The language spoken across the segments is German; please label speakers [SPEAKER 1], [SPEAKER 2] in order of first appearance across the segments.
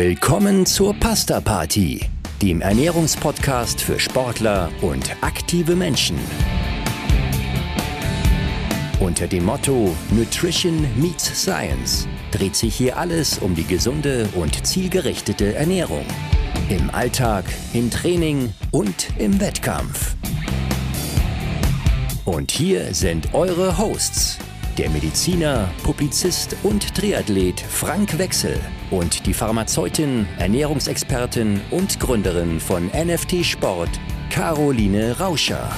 [SPEAKER 1] Willkommen zur Pasta Party, dem Ernährungspodcast für Sportler und aktive Menschen. Unter dem Motto Nutrition meets Science dreht sich hier alles um die gesunde und zielgerichtete Ernährung. Im Alltag, im Training und im Wettkampf. Und hier sind eure Hosts, der Mediziner, Publizist und Triathlet Frank Wechsel und die Pharmazeutin, Ernährungsexpertin und Gründerin von NFT Sport, Caroline Rauscher.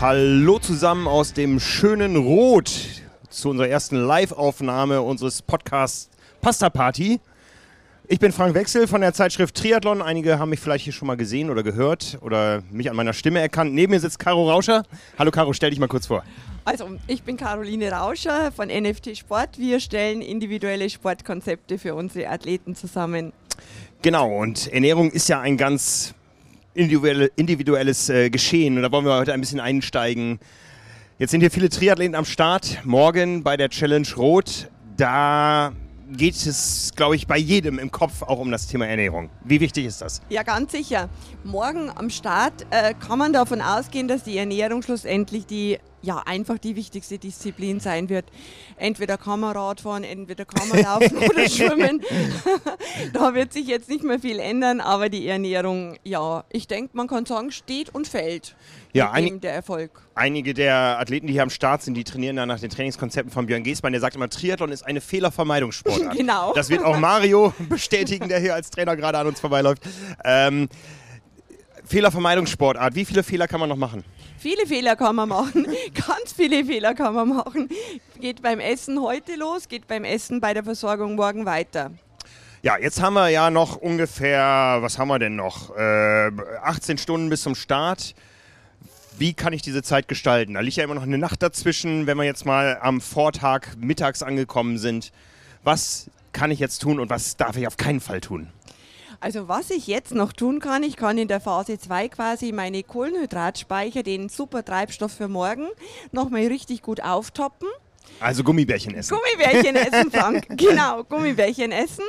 [SPEAKER 2] Hallo zusammen aus dem schönen Rot zu unserer ersten Live-Aufnahme unseres Podcasts Pasta Party. Ich bin Frank Wechsel von der Zeitschrift Triathlon. Einige haben mich vielleicht hier schon mal gesehen oder gehört oder mich an meiner Stimme erkannt. Neben mir sitzt Caro Rauscher. Hallo Caro, stell dich mal kurz vor.
[SPEAKER 3] Also, ich bin Caroline Rauscher von NFT Sport. Wir stellen individuelle Sportkonzepte für unsere Athleten zusammen.
[SPEAKER 2] Genau, und Ernährung ist ja ein ganz individuelle, individuelles äh, Geschehen und da wollen wir heute ein bisschen einsteigen. Jetzt sind hier viele Triathleten am Start. Morgen bei der Challenge Rot, da geht es, glaube ich, bei jedem im Kopf auch um das Thema Ernährung. Wie wichtig ist das?
[SPEAKER 3] Ja, ganz sicher. Morgen am Start äh, kann man davon ausgehen, dass die Ernährung schlussendlich die ja einfach die wichtigste Disziplin sein wird. Entweder kann man Radfahren, entweder kann man laufen oder schwimmen. da wird sich jetzt nicht mehr viel ändern, aber die Ernährung, ja, ich denke, man kann sagen, steht und fällt
[SPEAKER 2] ja,
[SPEAKER 3] dem der Erfolg.
[SPEAKER 2] Einige der Athleten, die hier am Start sind, die trainieren dann nach den Trainingskonzepten von Björn Geßmann. Der sagt immer, Triathlon ist eine Fehlervermeidungssportart.
[SPEAKER 3] genau.
[SPEAKER 2] Das wird auch Mario bestätigen, der hier als Trainer gerade an uns vorbeiläuft. Ähm, Fehlervermeidungssportart. Wie viele Fehler kann man noch machen?
[SPEAKER 3] Viele Fehler kann man machen, ganz viele Fehler kann man machen. Geht beim Essen heute los, geht beim Essen bei der Versorgung morgen weiter.
[SPEAKER 2] Ja, jetzt haben wir ja noch ungefähr, was haben wir denn noch? Äh, 18 Stunden bis zum Start. Wie kann ich diese Zeit gestalten? Da liegt ja immer noch eine Nacht dazwischen, wenn wir jetzt mal am Vortag mittags angekommen sind. Was kann ich jetzt tun und was darf ich auf keinen Fall tun?
[SPEAKER 3] Also was ich jetzt noch tun kann, ich kann in der Phase 2 quasi meine Kohlenhydratspeicher, den super Treibstoff für morgen, nochmal richtig gut auftoppen.
[SPEAKER 2] Also Gummibärchen essen.
[SPEAKER 3] Gummibärchen essen, Frank. genau, Gummibärchen essen.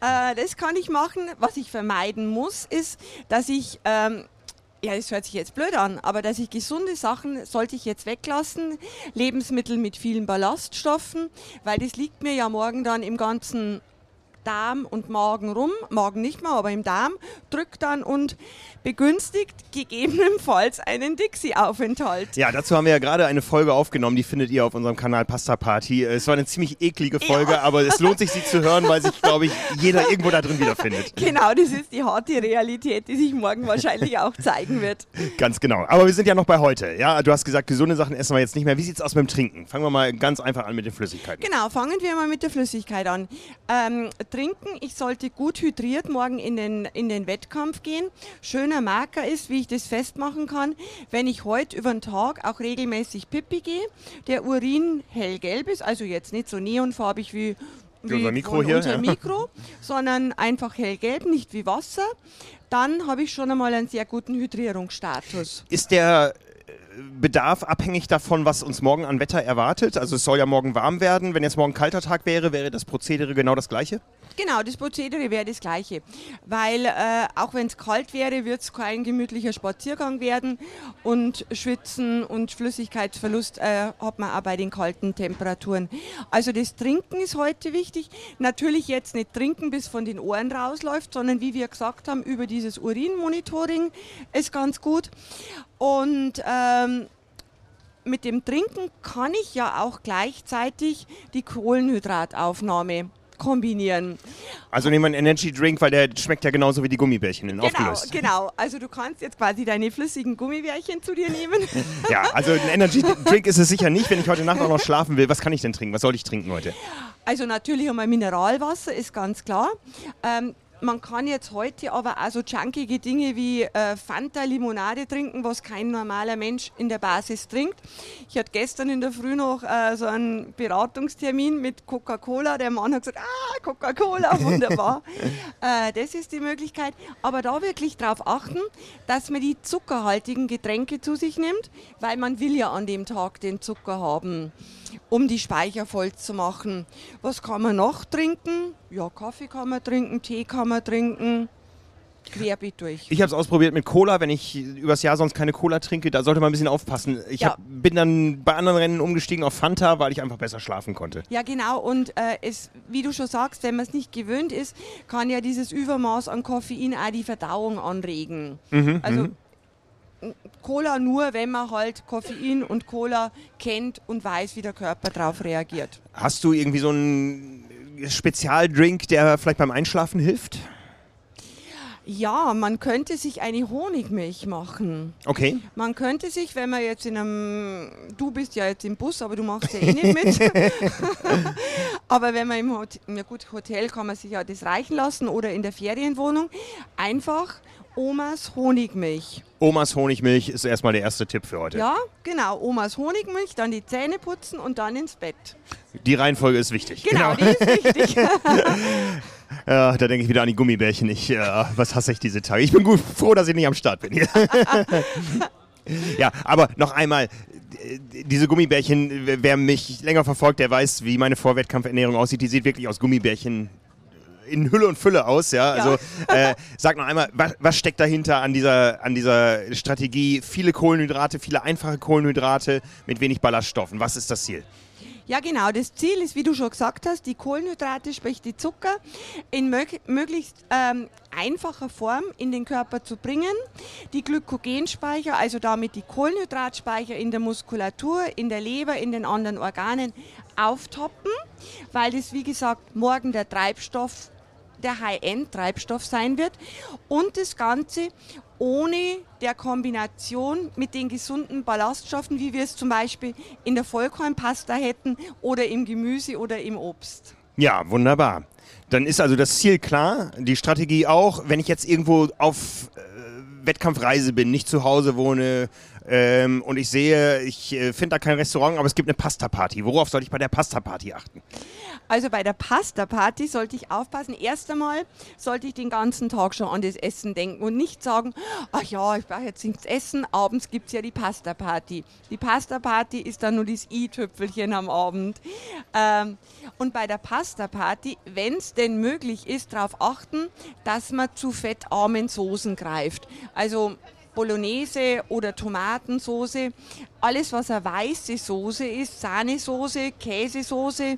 [SPEAKER 3] Äh, das kann ich machen. Was ich vermeiden muss, ist, dass ich ähm, ja, das hört sich jetzt blöd an, aber dass ich gesunde Sachen sollte ich jetzt weglassen. Lebensmittel mit vielen Ballaststoffen, weil das liegt mir ja morgen dann im ganzen Darm und Magen rum, Magen nicht mehr, aber im Darm, drückt dann und begünstigt gegebenenfalls einen Dixie-Aufenthalt.
[SPEAKER 2] Ja, dazu haben wir ja gerade eine Folge aufgenommen, die findet ihr auf unserem Kanal Pasta Party. Es war eine ziemlich eklige Folge, ja. aber es lohnt sich, sie zu hören, weil sich, glaube ich, jeder irgendwo da drin wiederfindet.
[SPEAKER 3] Genau, das ist die harte Realität, die sich morgen wahrscheinlich auch zeigen wird.
[SPEAKER 2] Ganz genau. Aber wir sind ja noch bei heute. Ja, du hast gesagt, gesunde Sachen essen wir jetzt nicht mehr. Wie sieht es aus mit dem Trinken? Fangen wir mal ganz einfach an mit den Flüssigkeiten.
[SPEAKER 3] Genau, fangen wir mal mit der Flüssigkeit an. Ähm, trinken, ich sollte gut hydriert morgen in den, in den Wettkampf gehen. Schöner Marker ist, wie ich das festmachen kann, wenn ich heute über den Tag auch regelmäßig Pipi gehe, der Urin hellgelb ist, also jetzt nicht so neonfarbig wie wie
[SPEAKER 2] unser Mikro hier,
[SPEAKER 3] unser ja. Mikro, sondern einfach hellgelb, nicht wie Wasser, dann habe ich schon einmal einen sehr guten Hydrierungsstatus.
[SPEAKER 2] Ist der Bedarf abhängig davon, was uns morgen an Wetter erwartet? Also es soll ja morgen warm werden. Wenn jetzt morgen kalter Tag wäre, wäre das Prozedere genau das gleiche?
[SPEAKER 3] Genau, das Prozedere wäre das gleiche. Weil äh, auch wenn es kalt wäre, wird es kein gemütlicher Spaziergang werden. Und Schwitzen und Flüssigkeitsverlust äh, hat man auch bei den kalten Temperaturen. Also das Trinken ist heute wichtig. Natürlich jetzt nicht trinken, bis von den Ohren rausläuft, sondern wie wir gesagt haben, über dieses Urinmonitoring ist ganz gut. Und ähm, mit dem Trinken kann ich ja auch gleichzeitig die Kohlenhydrataufnahme kombinieren.
[SPEAKER 2] Also nehmen wir einen Energy Drink, weil der schmeckt ja genauso wie die Gummibärchen in
[SPEAKER 3] genau,
[SPEAKER 2] aufgelöst.
[SPEAKER 3] Genau, also du kannst jetzt quasi deine flüssigen Gummibärchen zu dir nehmen.
[SPEAKER 2] ja, also ein Energy Drink ist es sicher nicht, wenn ich heute Nacht auch noch schlafen will. Was kann ich denn trinken? Was soll ich trinken heute?
[SPEAKER 3] Also natürlich einmal Mineralwasser, ist ganz klar. Ähm, man kann jetzt heute aber auch so junkige Dinge wie äh, Fanta Limonade trinken, was kein normaler Mensch in der Basis trinkt. Ich hatte gestern in der Früh noch äh, so einen Beratungstermin mit Coca-Cola. Der Mann hat gesagt, ah, Coca-Cola, wunderbar. äh, das ist die Möglichkeit. Aber da wirklich darauf achten, dass man die zuckerhaltigen Getränke zu sich nimmt, weil man will ja an dem Tag den Zucker haben um die Speicher voll zu machen. Was kann man noch trinken? Ja, Kaffee kann man trinken, Tee kann man trinken. Querbeet durch.
[SPEAKER 2] Ich habe es ausprobiert mit Cola, wenn ich übers Jahr sonst keine Cola trinke, da sollte man ein bisschen aufpassen. Ich
[SPEAKER 3] Ja.
[SPEAKER 2] hab, bin dann bei anderen Rennen umgestiegen auf Fanta, weil ich einfach besser schlafen konnte.
[SPEAKER 3] Ja, genau. Und äh, es, wie du schon sagst, wenn man es nicht gewöhnt ist, kann ja dieses Übermaß an Koffein auch die Verdauung anregen. also Cola nur, wenn man halt Koffein und Cola kennt und weiß, wie der Körper darauf reagiert.
[SPEAKER 2] Hast du irgendwie so einen Spezialdrink, der vielleicht beim Einschlafen hilft?
[SPEAKER 3] Ja, man könnte sich eine Honigmilch machen.
[SPEAKER 2] Okay.
[SPEAKER 3] Man könnte sich, wenn man jetzt in einem, du bist ja jetzt im Bus, aber du machst ja eh nicht mit. aber wenn man im Hotel, ja gut, Hotel kann man sich ja das reichen lassen oder in der Ferienwohnung, einfach Omas Honigmilch.
[SPEAKER 2] Omas Honigmilch ist erstmal der erste Tipp für heute.
[SPEAKER 3] Ja, genau, Omas Honigmilch, dann die Zähne putzen und dann ins Bett.
[SPEAKER 2] Die Reihenfolge ist wichtig.
[SPEAKER 3] Genau, die ist wichtig.
[SPEAKER 2] Ja, da denke ich wieder an die Gummibärchen. Ich, äh, was hasse ich diese Tage? Ich bin gut froh, dass ich nicht am Start bin hier. ja, aber noch einmal, diese Gummibärchen, wer mich länger verfolgt, der weiß, wie meine Vorwettkampfernährung aussieht. Die sieht wirklich aus Gummibärchen in Hülle und Fülle aus, ja. Also äh, sag noch einmal, was, was steckt dahinter an dieser, an dieser Strategie? Viele Kohlenhydrate, viele einfache Kohlenhydrate mit wenig Ballaststoffen. Was ist das Ziel?
[SPEAKER 3] Ja, genau. Das Ziel ist, wie du schon gesagt hast, die Kohlenhydrate, sprich die Zucker, in mög möglichst ähm, einfacher Form in den Körper zu bringen. Die Glykogenspeicher, also damit die Kohlenhydratspeicher in der Muskulatur, in der Leber, in den anderen Organen auftoppen, weil das, wie gesagt, morgen der Treibstoff, der High-End-Treibstoff sein wird. Und das Ganze ohne der Kombination mit den gesunden Ballaststoffen, wie wir es zum Beispiel in der Vollkornpasta hätten oder im Gemüse oder im Obst.
[SPEAKER 2] Ja, wunderbar. Dann ist also das Ziel klar, die Strategie auch. Wenn ich jetzt irgendwo auf äh, Wettkampfreise bin, nicht zu Hause wohne ähm, und ich sehe, ich äh, finde da kein Restaurant, aber es gibt eine Pasta-Party. Worauf soll ich bei der Pasta-Party achten?
[SPEAKER 3] Also bei der Pasta-Party sollte ich aufpassen. Erst einmal sollte ich den ganzen Tag schon an das Essen denken und nicht sagen, ach ja, ich brauche jetzt nichts essen, abends gibt es ja die Pasta-Party. Die Pasta-Party ist dann nur das i-Tüpfelchen am Abend. Ähm, und bei der Pasta-Party, wenn es denn möglich ist, darauf achten, dass man zu fettarmen Soßen greift. Also Bolognese oder Tomatensoße, alles was eine weiße Soße ist, Sahnesoße, Käsesoße, äh,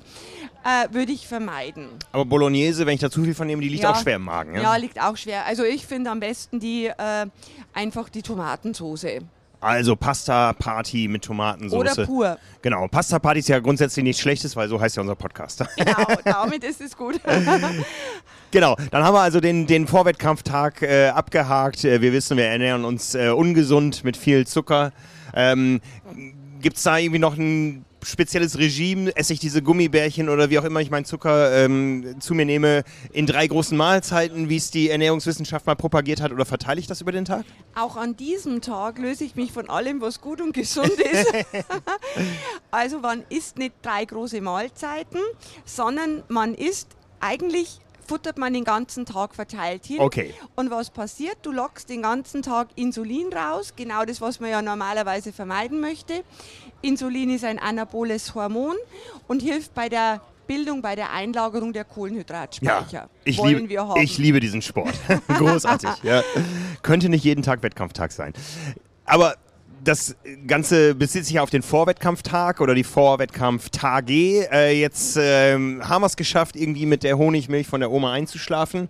[SPEAKER 3] würde ich vermeiden.
[SPEAKER 2] Aber Bolognese, wenn ich da zu viel von nehme, die liegt
[SPEAKER 3] Ja.
[SPEAKER 2] auch schwer im Magen. Ja?
[SPEAKER 3] Ja, liegt auch schwer. Also ich finde am besten die äh, einfach die Tomatensoße.
[SPEAKER 2] Also Pasta-Party mit Tomatensauce.
[SPEAKER 3] Oder pur.
[SPEAKER 2] Genau, Pasta-Party ist ja grundsätzlich nichts Schlechtes, weil so heißt ja unser Podcast.
[SPEAKER 3] Genau, damit ist es gut.
[SPEAKER 2] Genau, dann haben wir also den, den Vorwettkampftag äh, abgehakt. Äh, wir wissen, wir ernähren uns äh, ungesund mit viel Zucker. Ähm, Gibt es da irgendwie noch ein spezielles Regime? Esse ich diese Gummibärchen oder wie auch immer ich meinen Zucker ähm, zu mir nehme in drei großen Mahlzeiten, wie es die Ernährungswissenschaft mal propagiert hat, oder verteile ich das über den Tag?
[SPEAKER 3] Auch an diesem Tag löse ich mich von allem, was gut und gesund ist. also man isst nicht drei große Mahlzeiten, sondern man isst eigentlich futtert man den ganzen Tag verteilt hin.
[SPEAKER 2] Okay.
[SPEAKER 3] Und was passiert? Du lockst den ganzen Tag Insulin raus, genau das, was man ja normalerweise vermeiden möchte. Insulin ist ein anaboles Hormon und hilft bei der Bildung, bei der Einlagerung der Kohlenhydratspeicher.
[SPEAKER 2] ich,
[SPEAKER 3] Wollen
[SPEAKER 2] liebe,
[SPEAKER 3] wir haben.
[SPEAKER 2] ich liebe diesen Sport. Großartig. ja. Könnte nicht jeden Tag Wettkampftag sein. Aber das Ganze bezieht sich auf den Vorwettkampftag oder die Vorwettkampftage. Äh, jetzt ähm, haben wir es geschafft, irgendwie mit der Honigmilch von der Oma einzuschlafen.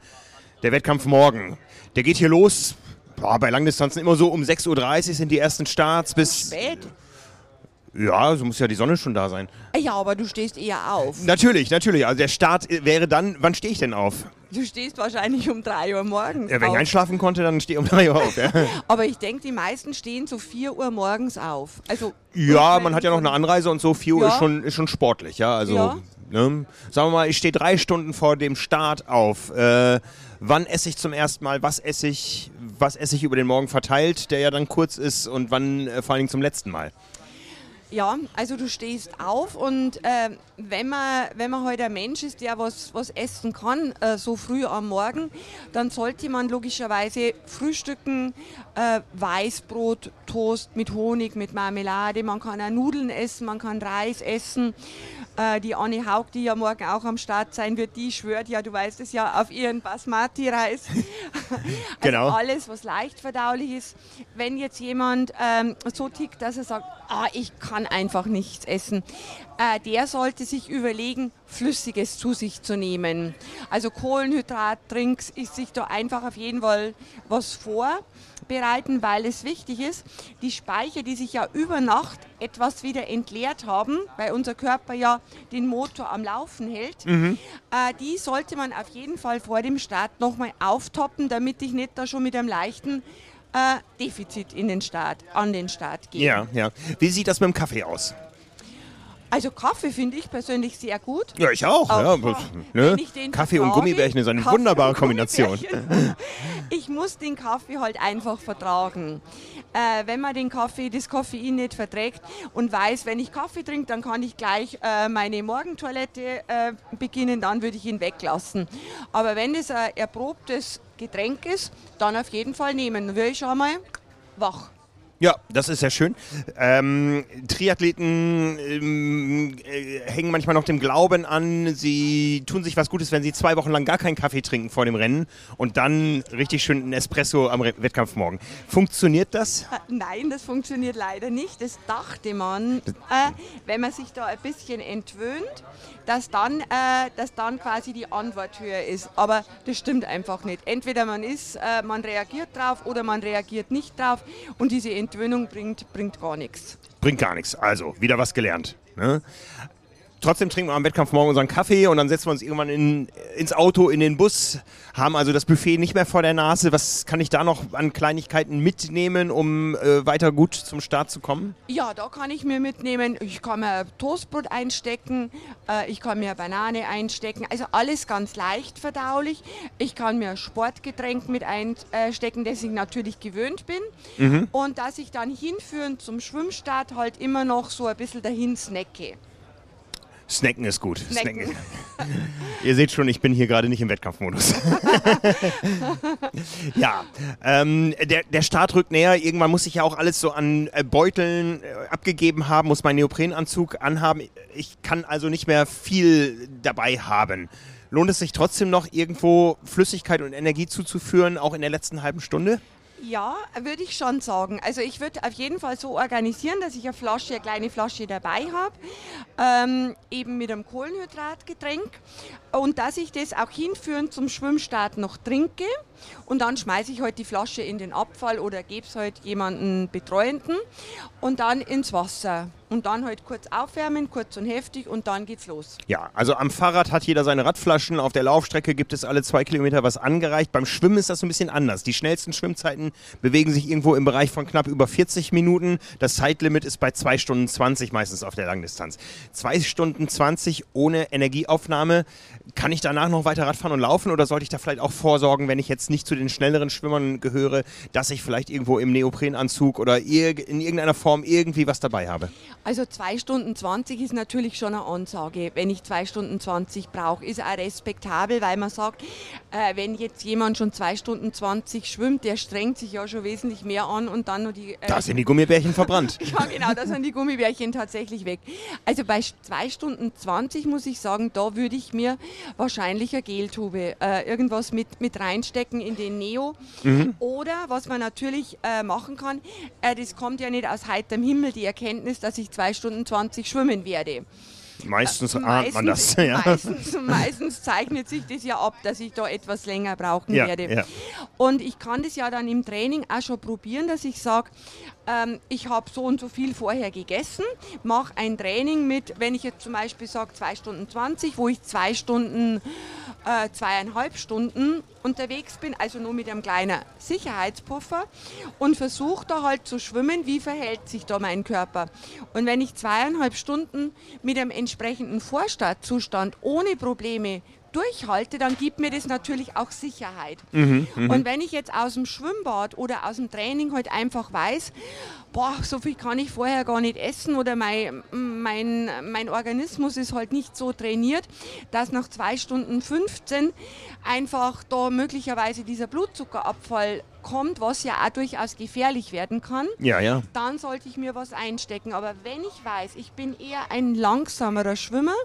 [SPEAKER 2] Der Wettkampf morgen, der geht hier los. Boah, bei Langdistanzen immer so um 6.30 Uhr sind die ersten Starts bis.
[SPEAKER 3] Spät.
[SPEAKER 2] Ja, so muss ja die Sonne schon da sein.
[SPEAKER 3] Ja, aber du stehst eher auf.
[SPEAKER 2] Natürlich, natürlich. Also der Start wäre dann, wann stehe ich denn auf?
[SPEAKER 3] Du stehst wahrscheinlich um 3 Uhr morgens
[SPEAKER 2] Ja, wenn ich
[SPEAKER 3] auf.
[SPEAKER 2] einschlafen konnte, dann stehe ich um 3 Uhr auf. Ja,
[SPEAKER 3] Aber ich denke, die meisten stehen so 4 Uhr morgens auf. Also
[SPEAKER 2] ja man hat ja noch eine Anreise und so. 4 Uhr
[SPEAKER 3] Ja.
[SPEAKER 2] ist, schon, ist schon sportlich. Ja, also
[SPEAKER 3] Ja.
[SPEAKER 2] Ne? Sagen wir mal, ich stehe drei Stunden vor dem Start auf. Äh, wann esse ich zum ersten Mal? Was esse ich? Was esse ich über den Morgen verteilt, der ja dann kurz ist? Und wann äh, vor allen Dingen zum letzten Mal?
[SPEAKER 3] Ja, also du stehst auf und äh, wenn, man, wenn man heute halt ein Mensch ist, der was, was essen kann, äh, so früh am Morgen, dann sollte man logischerweise frühstücken, äh, Weißbrot, Toast mit Honig, mit Marmelade, man kann auch Nudeln essen, man kann Reis essen. Äh, die Anne Haug, die ja morgen auch am Start sein wird, die schwört ja, du weißt es ja, auf ihren Basmati-Reis. also genau. alles, was leicht verdaulich ist. Wenn jetzt jemand ähm, so tickt, dass er sagt, ah, ich kann einfach nichts essen, äh, der sollte sich überlegen, Flüssiges zu sich zu nehmen. Also Kohlenhydratdrinks ist sich da einfach auf jeden Fall was vor bereiten, weil es wichtig ist, die Speicher, die sich ja über Nacht etwas wieder entleert haben, weil unser Körper ja den Motor am Laufen hält, mhm. äh, die sollte man auf jeden Fall vor dem Start nochmal auftoppen, damit ich nicht da schon mit einem leichten äh, Defizit in den Start, an den Start gehe.
[SPEAKER 2] Ja, ja. Wie sieht das mit dem Kaffee aus?
[SPEAKER 3] Also Kaffee finde ich persönlich sehr gut.
[SPEAKER 2] Ja, ich auch. auch ja. Ne? Kaffee und Gummibärchen ist eine Kaffee wunderbare Kombination.
[SPEAKER 3] ich muss den Kaffee halt einfach vertragen. Äh, wenn man den Kaffee, das Koffein nicht verträgt und weiß, wenn ich Kaffee trinke, dann kann ich gleich äh, meine Morgentoilette äh, beginnen, dann würde ich ihn weglassen. Aber wenn es ein erprobtes Getränk ist, dann auf jeden Fall nehmen. Dann würde ich schon mal wach.
[SPEAKER 2] Ja, das ist sehr schön. Ähm, Triathleten ähm, äh, hängen manchmal noch dem Glauben an, sie tun sich was Gutes, wenn sie zwei Wochen lang gar keinen Kaffee trinken vor dem Rennen und dann richtig schön einen Espresso am Re Wettkampf morgen. Funktioniert das?
[SPEAKER 3] Äh, nein, das funktioniert leider nicht. Das dachte man, äh, wenn man sich da ein bisschen entwöhnt, dass dann, äh, dass dann quasi die Antwort höher ist. Aber das stimmt einfach nicht. Entweder man ist, äh, man reagiert drauf oder man reagiert nicht drauf und diese Entwöhnung bringt, bringt gar nichts.
[SPEAKER 2] Bringt gar nichts. Also, wieder was gelernt. Ne? Trotzdem trinken wir am Wettkampf morgen unseren Kaffee und dann setzen wir uns irgendwann in, ins Auto, in den Bus, haben also das Buffet nicht mehr vor der Nase. Was kann ich da noch an Kleinigkeiten mitnehmen, um äh, weiter gut zum Start zu kommen?
[SPEAKER 3] Ja, da kann ich mir mitnehmen. Ich kann mir Toastbrot einstecken, äh, ich kann mir Banane einstecken. Also alles ganz leicht verdaulich. Ich kann mir Sportgetränk mit einstecken, das ich natürlich gewöhnt bin. Mhm. Und dass ich dann hinführend zum Schwimmstart halt immer noch so ein bisschen dahin snacke.
[SPEAKER 2] Snacken ist gut. Snacken. Snacken. Ihr seht schon, ich bin hier gerade nicht im Wettkampfmodus. ja, ähm, der, der Start rückt näher. Irgendwann muss ich ja auch alles so an äh, Beuteln äh, abgegeben haben, muss meinen Neoprenanzug anhaben. Ich kann also nicht mehr viel dabei haben. Lohnt es sich trotzdem noch, irgendwo Flüssigkeit und Energie zuzuführen, auch in der letzten halben Stunde?
[SPEAKER 3] Ja, würde ich schon sagen. Also ich würde auf jeden Fall so organisieren, dass ich eine Flasche, eine kleine Flasche dabei habe, ähm, eben mit einem Kohlenhydratgetränk und dass ich das auch hinführend zum Schwimmstart noch trinke und dann schmeiße ich halt die Flasche in den Abfall oder gebe es halt jemanden Betreuenden und dann ins Wasser. Und dann halt kurz aufwärmen, kurz und heftig und dann geht's los.
[SPEAKER 2] Ja, also am Fahrrad hat jeder seine Radflaschen. Auf der Laufstrecke gibt es alle zwei Kilometer was angereicht. Beim Schwimmen ist das ein bisschen anders. Die schnellsten Schwimmzeiten bewegen sich irgendwo im Bereich von knapp über 40 Minuten. Das Zeitlimit ist bei 2 Stunden 20 meistens auf der Langdistanz. 2 Stunden 20 ohne Energieaufnahme. Kann ich danach noch weiter Radfahren und laufen oder sollte ich da vielleicht auch vorsorgen, wenn ich jetzt nicht zu den schnelleren Schwimmern gehöre, dass ich vielleicht irgendwo im Neoprenanzug oder in irgendeiner Form irgendwie was dabei habe?
[SPEAKER 3] Also 2 Stunden 20 ist natürlich schon eine Ansage. Wenn ich 2 Stunden 20 brauche, ist auch respektabel, weil man sagt, äh, wenn jetzt jemand schon 2 Stunden 20 schwimmt, der strengt sich ja schon wesentlich mehr an und dann noch die... Äh,
[SPEAKER 2] da sind die Gummibärchen verbrannt.
[SPEAKER 3] ja genau, da sind die Gummibärchen tatsächlich weg. Also bei 2 Stunden 20 muss ich sagen, da würde ich mir wahrscheinlich eine Geltube, äh, irgendwas mit, mit reinstecken in den Neo. Mhm. Oder was man natürlich äh, machen kann, äh, das kommt ja nicht aus heiterem Himmel, die Erkenntnis, dass ich 2 Stunden 20 schwimmen werde.
[SPEAKER 2] Meistens äh, ahnt man das.
[SPEAKER 3] Ja. Meistens, meistens, zeichnet sich das ja ab, dass ich da etwas länger brauchen ja, werde. Ja. Und ich kann das ja dann im Training auch schon probieren, dass ich sage, ähm, ich habe so und so viel vorher gegessen, mache ein Training mit, wenn ich jetzt zum Beispiel sage 2 Stunden 20, wo ich zwei Stunden, äh, zweieinhalb Stunden unterwegs bin, also nur mit einem kleinen Sicherheitspuffer und versuche da halt zu schwimmen, wie verhält sich da mein Körper. Und wenn ich zweieinhalb Stunden mit einem entsprechenden Vorstartzustand ohne Probleme durchhalte, dann gibt mir das natürlich auch Sicherheit. Mhm, und wenn ich jetzt aus dem Schwimmbad oder aus dem Training halt einfach weiß, boah, so viel kann ich vorher gar nicht essen oder mein, mein, mein Organismus ist halt nicht so trainiert, dass nach zwei Stunden 15 einfach da möglicherweise dieser Blutzuckerabfall kommt, was ja auch durchaus gefährlich werden kann,
[SPEAKER 2] ja, ja.
[SPEAKER 3] dann sollte ich mir was einstecken. Aber wenn ich weiß, ich bin eher ein langsamerer Schwimmer,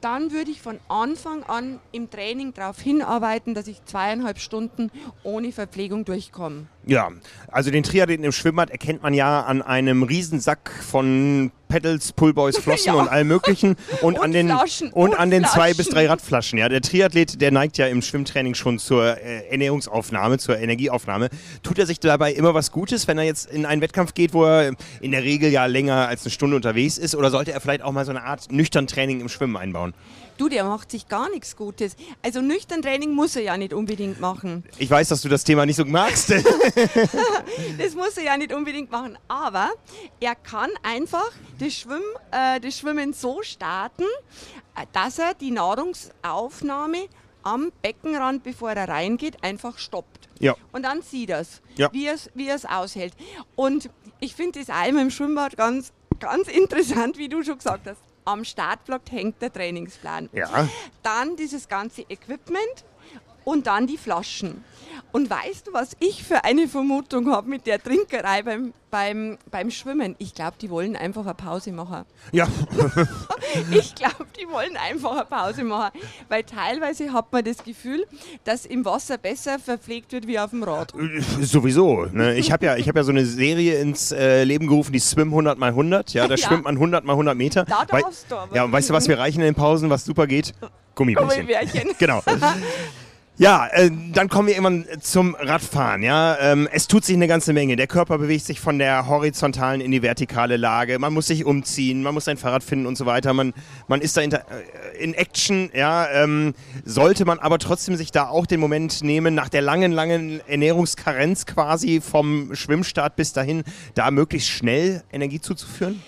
[SPEAKER 3] dann würde ich von Anfang an im Training darauf hinarbeiten, dass ich zweieinhalb Stunden ohne Verpflegung durchkomme.
[SPEAKER 2] Ja, also den Triathleten im Schwimmbad erkennt man ja an einem Riesensack von Pedals, Pullboys, Flossen ja. und allem möglichen und, und an den und, und, an den Flaschen. zwei bis drei Radflaschen. Ja, der Triathlet, der neigt ja im Schwimmtraining schon zur äh, Ernährungsaufnahme, zur Energieaufnahme. Tut er sich dabei immer was Gutes, wenn er jetzt in einen Wettkampf geht, wo er in der Regel ja länger als eine Stunde unterwegs ist, oder sollte er vielleicht auch mal so eine Art nüchtern Training im Schwimmen einbauen?
[SPEAKER 3] Du, der macht sich gar nichts Gutes. Also nüchtern Training muss er ja nicht unbedingt machen.
[SPEAKER 2] Ich weiß, dass du das Thema nicht so magst.
[SPEAKER 3] das muss er ja nicht unbedingt machen. Aber er kann einfach das, Schwimm, äh, das Schwimmen so starten, äh, dass er die Nahrungsaufnahme am Beckenrand, bevor er reingeht, einfach stoppt.
[SPEAKER 2] Ja.
[SPEAKER 3] Und dann sieht er es, ja. wie er es aushält. Und ich finde das einmal im Schwimmbad ganz, ganz interessant, wie du schon gesagt hast am Startblock hängt der Trainingsplan.
[SPEAKER 2] Ja.
[SPEAKER 3] Dann dieses ganze Equipment und dann die Flaschen. Und weißt du, was ich für eine Vermutung habe mit der Trinkerei beim, beim, beim Schwimmen? Ich glaube, die wollen einfach eine Pause machen.
[SPEAKER 2] Ja.
[SPEAKER 3] ich glaube, die wollen einfach eine Pause machen. Weil teilweise hat man das Gefühl, dass im Wasser besser verpflegt wird wie auf dem Rad. Äh,
[SPEAKER 2] sowieso. Ne? Ich habe ja, hab ja so eine Serie ins äh, Leben gerufen, die Swim 100 mal 100. Ja, da ja. schwimmt man 100 mal 100 Meter.
[SPEAKER 3] Da darfst Weil, du aber.
[SPEAKER 2] Ja, und weißt du, was wir reichen in den Pausen, was super geht? Gummibärchen.
[SPEAKER 3] Gummibärchen.
[SPEAKER 2] genau. Ja, äh, dann kommen wir immer zum Radfahren. Ja, ähm, es tut sich eine ganze Menge. Der Körper bewegt sich von der horizontalen in die vertikale Lage. Man muss sich umziehen, man muss sein Fahrrad finden und so weiter. Man, man ist da in, äh, in Action. Ja, ähm, sollte man aber trotzdem sich da auch den Moment nehmen, nach der langen, langen Ernährungskarenz quasi vom Schwimmstart bis dahin, da möglichst schnell Energie zuzuführen?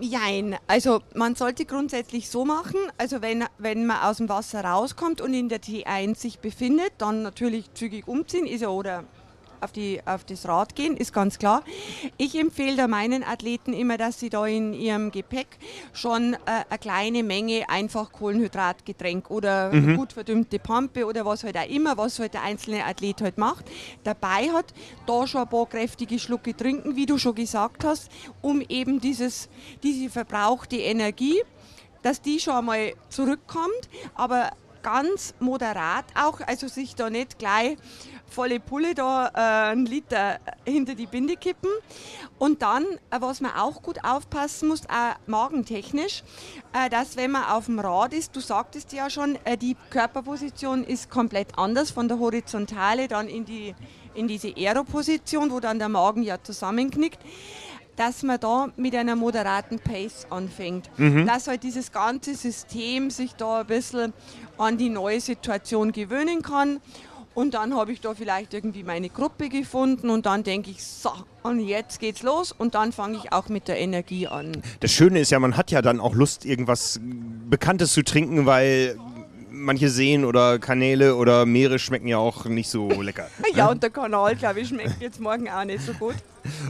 [SPEAKER 3] Jein, also man sollte grundsätzlich so machen, also wenn, wenn man aus dem Wasser rauskommt und in der T1 sich befindet, dann natürlich zügig umziehen, ist ja oder auf, die, auf das Rad gehen, ist ganz klar. Ich empfehle da meinen Athleten immer, dass sie da in ihrem Gepäck schon äh, eine kleine Menge einfach Kohlenhydratgetränk oder mhm. gut verdümmte Pampe oder was halt auch immer, was halt der einzelne Athlet halt macht, dabei hat, da schon ein paar kräftige Schlucke trinken, wie du schon gesagt hast, um eben dieses, diese verbrauchte Energie dass die schon einmal zurückkommt, aber ganz moderat auch, also sich da nicht gleich volle Pulle da äh, einen Liter hinter die Binde kippen. Und dann, äh, was man auch gut aufpassen muss, auch magentechnisch, äh, dass wenn man auf dem Rad ist, du sagtest ja schon, äh, die Körperposition ist komplett anders von der Horizontale dann in, die, in diese Aeroposition, wo dann der Magen ja zusammenknickt dass man da mit einer moderaten Pace anfängt. Mhm. Dass halt dieses ganze System sich da ein bisschen an die neue Situation gewöhnen kann und dann habe ich da vielleicht irgendwie meine Gruppe gefunden und dann denke ich, so, und jetzt geht's los und dann fange ich auch mit der Energie an.
[SPEAKER 2] Das Schöne ist ja, man hat ja dann auch Lust, irgendwas Bekanntes zu trinken, weil manche Seen oder Kanäle oder Meere schmecken ja auch nicht so lecker.
[SPEAKER 3] ja, ne? und der Kanal, glaube ich, schmeckt jetzt morgen auch nicht so gut.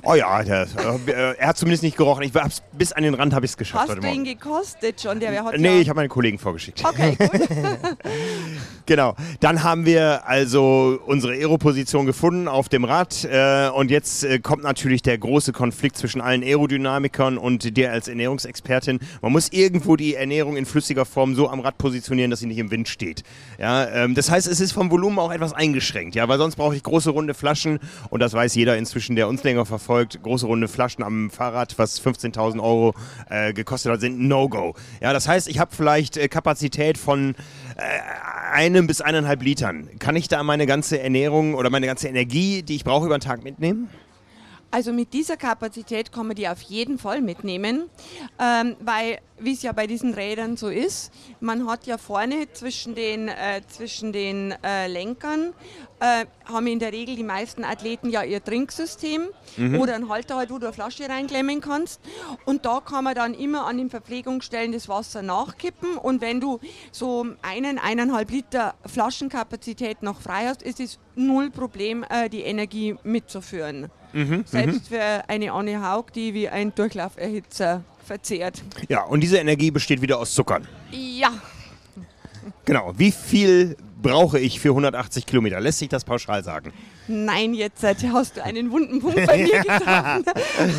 [SPEAKER 2] Oh ja, der, äh, er hat zumindest nicht gerochen. Ich hab's, bis an den Rand habe ich es geschafft.
[SPEAKER 3] Hast du ihn gekostet schon? Der,
[SPEAKER 2] hat nee, ja ich habe meine Kollegen vorgeschickt.
[SPEAKER 3] Okay, gut.
[SPEAKER 2] genau. Dann haben wir also unsere Aeroposition gefunden auf dem Rad. Äh, und jetzt äh, kommt natürlich der große Konflikt zwischen allen Aerodynamikern und dir als Ernährungsexpertin. Man muss irgendwo die Ernährung in flüssiger Form so am Rad positionieren, dass sie nicht im Wind steht. Ja, ähm, das heißt, es ist vom Volumen auch etwas eingeschränkt. Ja, weil sonst brauche ich große runde Flaschen. Und das weiß jeder inzwischen, der uns länger Folge verfolgt, große runde Flaschen am Fahrrad, was 15.000 Euro äh, gekostet hat, sind No-Go. Ja, das heißt, ich habe vielleicht äh, Kapazität von äh, einem bis eineinhalb Litern. Kann ich da meine ganze Ernährung oder meine ganze Energie, die ich brauche, über den Tag mitnehmen?
[SPEAKER 3] Also mit dieser Kapazität kann man die auf jeden Fall mitnehmen, ähm, weil, wie es ja bei diesen Rädern so ist, man hat ja vorne zwischen den, äh, zwischen den äh, Lenkern, äh, haben in der Regel die meisten Athleten ja ihr Trinksystem mhm. oder einen Halter, halt, wo du eine Flasche reinklemmen kannst. Und da kann man dann immer an den Verpflegungsstellen das Wasser nachkippen. Und wenn du so einen, eineinhalb Liter Flaschenkapazität noch frei hast, ist es null Problem, äh, die Energie mitzuführen. Mhm, Selbst mhm. für eine Anne Haug, die wie ein Durchlauferhitzer verzehrt.
[SPEAKER 2] Ja, und diese Energie besteht wieder aus Zuckern.
[SPEAKER 3] Ja.
[SPEAKER 2] Genau. Wie viel brauche ich für 180 Kilometer? Lässt sich das pauschal sagen?
[SPEAKER 3] Nein, jetzt hast du einen wunden Punkt bei mir getroffen.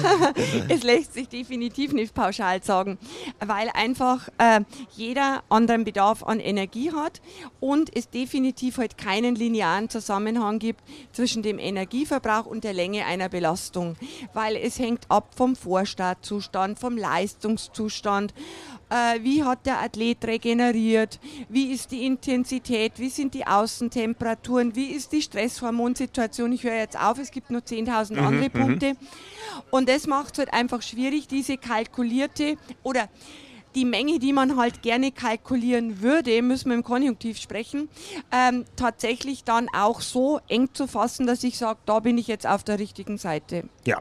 [SPEAKER 3] es lässt sich definitiv nicht pauschal sagen, weil einfach äh, jeder anderen Bedarf an Energie hat und es definitiv halt keinen linearen Zusammenhang gibt zwischen dem Energieverbrauch und der Länge einer Belastung, weil es hängt ab vom Vorstartzustand, vom Leistungszustand, äh, wie hat der Athlet regeneriert, wie ist die Intensität, wie sind die Außentemperaturen, wie ist die Stresshormonsituation. Ich höre jetzt auf, es gibt nur 10.000 mhm, andere mhm. Punkte. Und das macht es halt einfach schwierig, diese kalkulierte oder die Menge, die man halt gerne kalkulieren würde, müssen wir im Konjunktiv sprechen, ähm, tatsächlich dann auch so eng zu fassen, dass ich sage, da bin ich jetzt auf der richtigen Seite.
[SPEAKER 2] Ja,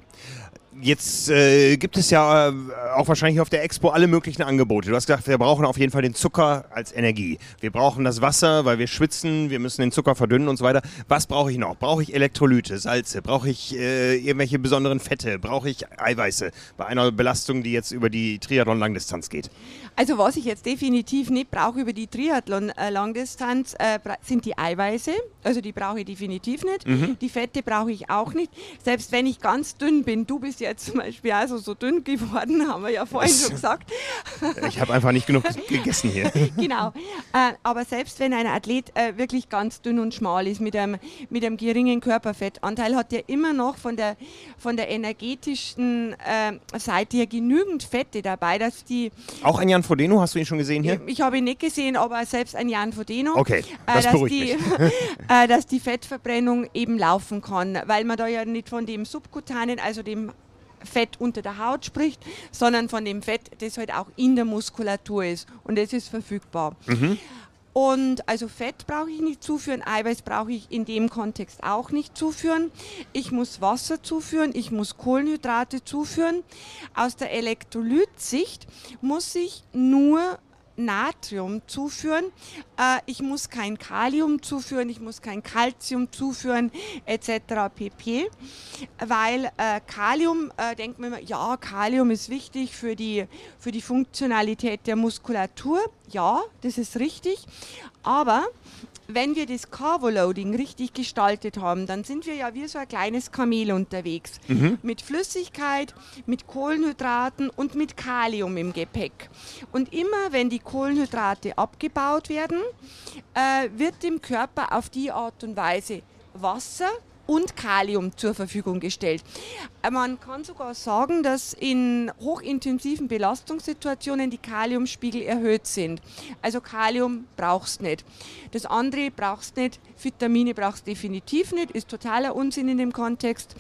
[SPEAKER 2] Jetzt äh, gibt es ja äh, auch wahrscheinlich auf der Expo alle möglichen Angebote. Du hast gesagt, wir brauchen auf jeden Fall den Zucker als Energie. Wir brauchen das Wasser, weil wir schwitzen, wir müssen den Zucker verdünnen und so weiter. Was brauche ich noch? Brauche ich Elektrolyte, Salze? Brauche ich äh, irgendwelche besonderen Fette? Brauche ich Eiweiße bei einer Belastung, die jetzt über die Triathlon-Langdistanz geht?
[SPEAKER 3] Also was ich jetzt definitiv nicht brauche über die Triathlon-Langdistanz, äh, sind die Eiweiße. Also die brauche ich definitiv nicht. Mhm. Die Fette brauche ich auch nicht. Selbst wenn ich ganz dünn bin, du bist jetzt zum Beispiel also so dünn geworden, haben wir ja vorhin schon gesagt.
[SPEAKER 2] Ich habe einfach nicht genug gegessen hier.
[SPEAKER 3] genau. Äh, aber selbst wenn ein Athlet äh, wirklich ganz dünn und schmal ist, mit einem, mit einem geringen Körperfettanteil, hat er immer noch von der, von der energetischen äh, Seite her genügend Fette dabei, dass die...
[SPEAKER 2] Auch ein Jan Frodeno, hast du ihn schon gesehen hier?
[SPEAKER 3] Ich, ich habe ihn nicht gesehen, aber selbst ein Jan Frodeno.
[SPEAKER 2] Okay, äh, das dass,
[SPEAKER 3] die, äh, dass die Fettverbrennung eben laufen kann, weil man da ja nicht von dem subkutanen, also dem Fett unter der Haut spricht, sondern von dem Fett, das halt auch in der Muskulatur ist und das ist verfügbar. Mhm. Und also Fett brauche ich nicht zuführen, Eiweiß brauche ich in dem Kontext auch nicht zuführen. Ich muss Wasser zuführen, ich muss Kohlenhydrate zuführen. Aus der Elektrolytsicht muss ich nur Natrium zuführen. Äh, ich muss kein Kalium zuführen, ich muss kein Calcium zuführen, etc. pp. Weil äh, Kalium, äh, denkt man immer, ja, Kalium ist wichtig für die, für die Funktionalität der Muskulatur. Ja, das ist richtig. Aber wenn wir das Carvo-Loading richtig gestaltet haben, dann sind wir ja wie so ein kleines Kamel unterwegs. Mhm. Mit Flüssigkeit, mit Kohlenhydraten und mit Kalium im Gepäck. Und immer wenn die Kohlenhydrate abgebaut werden, äh, wird dem Körper auf die Art und Weise Wasser und Kalium zur Verfügung gestellt. Äh, man kann sogar sagen, dass in hochintensiven Belastungssituationen die Kaliumspiegel erhöht sind. Also Kalium brauchst nicht. Das andere brauchst nicht. Vitamine brauchst definitiv nicht. Ist totaler Unsinn in dem Kontext.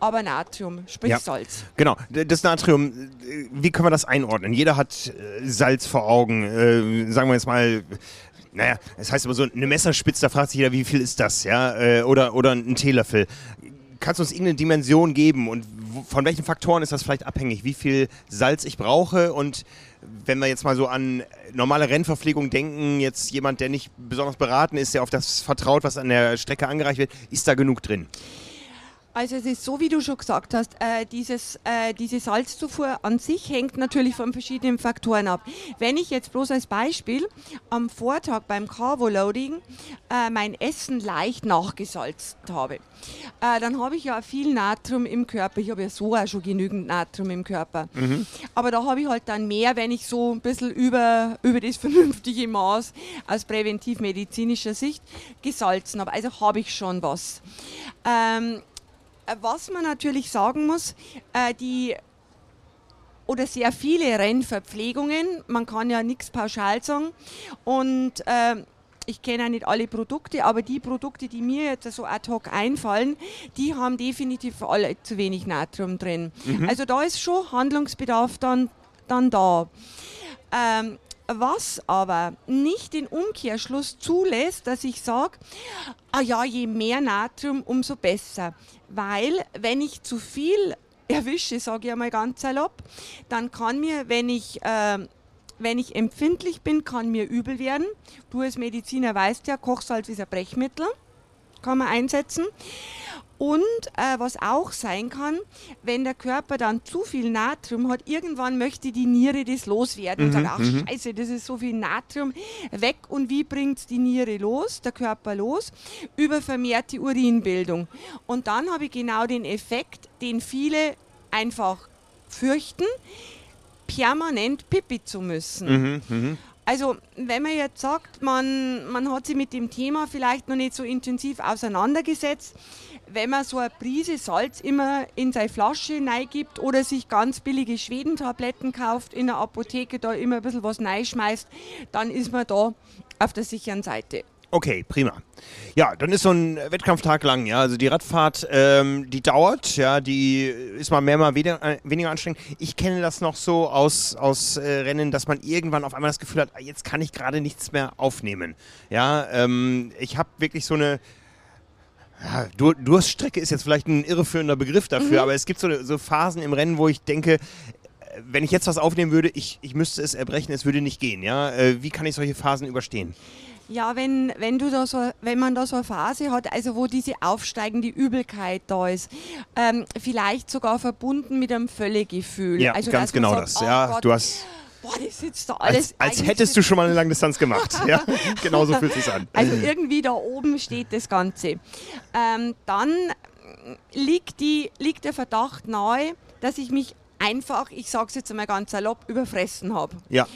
[SPEAKER 3] Aber Natrium, sprich ja, Salz.
[SPEAKER 2] Genau. Das Natrium, wie können wir das einordnen? Jeder hat äh, Salz vor Augen. Äh, sagen wir jetzt mal naja, es das heißt immer so, eine Messerspitze, da fragt sich jeder, wie viel ist das, ja? Äh, oder, oder ein Teelöffel. Kannst du uns irgendeine Dimension geben und von welchen Faktoren ist das vielleicht abhängig? Wie viel Salz ich brauche und wenn wir jetzt mal so an normale Rennverpflegung denken, jetzt jemand, der nicht besonders beraten ist, der auf das vertraut, was an der Strecke angereicht wird, ist da genug drin?
[SPEAKER 3] Also es ist so, wie du schon gesagt hast, äh, dieses, äh, diese Salzzufuhr an sich hängt natürlich von verschiedenen Faktoren ab. Wenn ich jetzt bloß als Beispiel am Vortag beim Carbo-Loading äh, mein Essen leicht nachgesalzt habe, äh, dann habe ich ja viel Natrium im Körper. Ich habe ja so auch schon genügend Natrium im Körper. Mhm. Aber da habe ich halt dann mehr, wenn ich so ein bisschen über, über das vernünftige Maß aus präventivmedizinischer Sicht gesalzen habe. Also habe ich schon was. Ähm, äh, was man natürlich sagen muss, äh, die oder sehr viele Rennverpflegungen, man kann ja nichts pauschal sagen, und äh, ich kenne ja nicht alle Produkte, aber die Produkte, die mir jetzt so ad hoc einfallen, die haben definitiv alle zu wenig Natrium drin. Mhm. Also da ist schon Handlungsbedarf dann, dann da. Ähm, was aber nicht den Umkehrschluss zulässt, dass ich sage, ah ja, je mehr Natrium, umso besser. Weil wenn ich zu viel erwische, sage ich einmal ganz salopp, dann kann mir, wenn ich, äh, wenn ich empfindlich bin, kann mir übel werden. Du als Mediziner weißt ja, Kochsalz ist ein Brechmittel, kann man einsetzen. Und äh, was auch sein kann, wenn der Körper dann zu viel Natrium hat, irgendwann möchte die Niere das loswerden mhm, und sagt, ach mhm. scheiße, das ist so viel Natrium weg. Und wie bringt die Niere los, der Körper los? Über vermehrte Urinbildung. Und dann habe ich genau den Effekt, den viele einfach fürchten, permanent Pipi zu müssen. Mhm, mh. Also wenn man jetzt sagt, man, man hat sich mit dem Thema vielleicht noch nicht so intensiv auseinandergesetzt, wenn man so eine Prise Salz immer in seine Flasche gibt oder sich ganz billige Schwedentabletten kauft, in der Apotheke da immer ein bisschen was schmeißt, dann ist man da auf der sicheren Seite.
[SPEAKER 2] Okay, prima. Ja, dann ist so ein Wettkampftag lang, ja. Also die Radfahrt, ähm, die dauert, ja, die ist mal mehr, mal weniger, äh, weniger anstrengend. Ich kenne das noch so aus, aus äh, Rennen, dass man irgendwann auf einmal das Gefühl hat, ah, jetzt kann ich gerade nichts mehr aufnehmen. Ja, ähm, ich habe wirklich so eine ja, Durststrecke ist jetzt vielleicht ein irreführender Begriff dafür, mhm. aber es gibt so, so Phasen im Rennen, wo ich denke, wenn ich jetzt was aufnehmen würde, ich, ich müsste es erbrechen, es würde nicht gehen. Ja? Äh, wie kann ich solche Phasen überstehen?
[SPEAKER 3] Ja, wenn, wenn, du da so, wenn man da so eine Phase hat, also wo diese aufsteigende Übelkeit da ist, ähm, vielleicht sogar verbunden mit einem Völlegefühl.
[SPEAKER 2] Ja,
[SPEAKER 3] also,
[SPEAKER 2] ganz genau sagt, das. Oh ja, Gott, du hast
[SPEAKER 3] boah, das sitzt da alles.
[SPEAKER 2] Als, als hättest du schon mal eine Langdistanz gemacht. ja, genau so fühlt es sich an.
[SPEAKER 3] Also irgendwie da oben steht das Ganze. Ähm, dann liegt, die, liegt der Verdacht nahe, dass ich mich einfach, ich sage es jetzt einmal ganz salopp, überfressen habe.
[SPEAKER 2] Ja.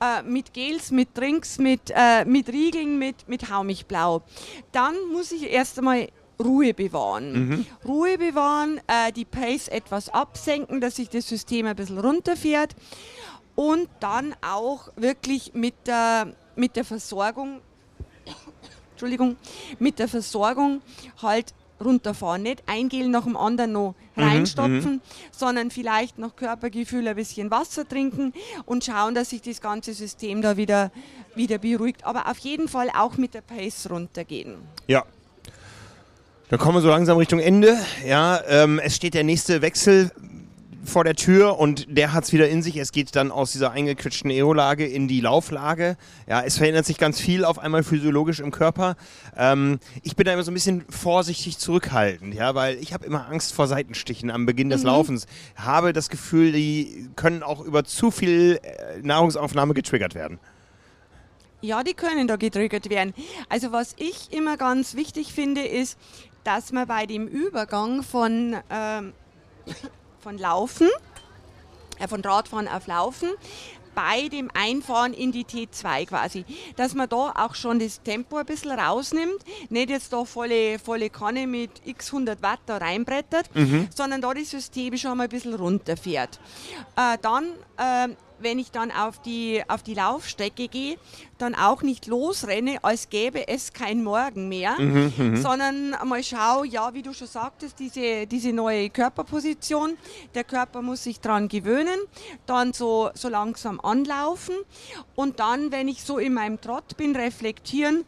[SPEAKER 3] Äh, mit Gels, mit Drinks, mit, äh, mit Riegeln, mit, mit Haumich-Blau. Dann muss ich erst einmal Ruhe bewahren. Mhm. Ruhe bewahren, äh, die Pace etwas absenken, dass sich das System ein bisschen runterfährt und dann auch wirklich mit der, mit der Versorgung, Entschuldigung, mit der Versorgung halt runterfahren. Nicht ein Gel nach dem anderen noch mhm, reinstopfen, mhm, sondern vielleicht nach Körpergefühl ein bisschen Wasser trinken und schauen, dass sich das ganze System da wieder, wieder beruhigt. Aber auf jeden Fall auch mit der Pace runtergehen.
[SPEAKER 2] Ja. Dann kommen wir so langsam Richtung Ende. Ja, ähm, es steht der nächste Wechsel vor der Tür und der hat es wieder in sich. Es geht dann aus dieser eingequetschten Eolage in die Lauflage. Ja, es verändert sich ganz viel auf einmal physiologisch im Körper. Ähm, ich bin da immer so ein bisschen vorsichtig zurückhaltend, ja, weil ich habe immer Angst vor Seitenstichen am Beginn des mhm. Laufens. Habe das Gefühl, die können auch über zu viel äh, Nahrungsaufnahme getriggert werden.
[SPEAKER 3] Ja, die können da getriggert werden. Also was ich immer ganz wichtig finde, ist, dass man bei dem Übergang von ähm, von Laufen, äh, von Radfahren auf Laufen, bei dem Einfahren in die T2 quasi, dass man da auch schon das Tempo ein bisschen rausnimmt, nicht jetzt da volle, volle Kanne mit x 100 Watt da reinbrettert, mhm. sondern da das System schon mal ein bisschen runterfährt. Äh, dann äh, wenn ich dann auf die, auf die Laufstrecke gehe, dann auch nicht losrenne, als gäbe es kein Morgen mehr, mhm, mhm, sondern mal schau, ja, wie du schon sagtest, diese, diese neue Körperposition, der Körper muss sich daran gewöhnen, dann so, so langsam anlaufen. Und dann, wenn ich so in meinem Trott bin, reflektieren,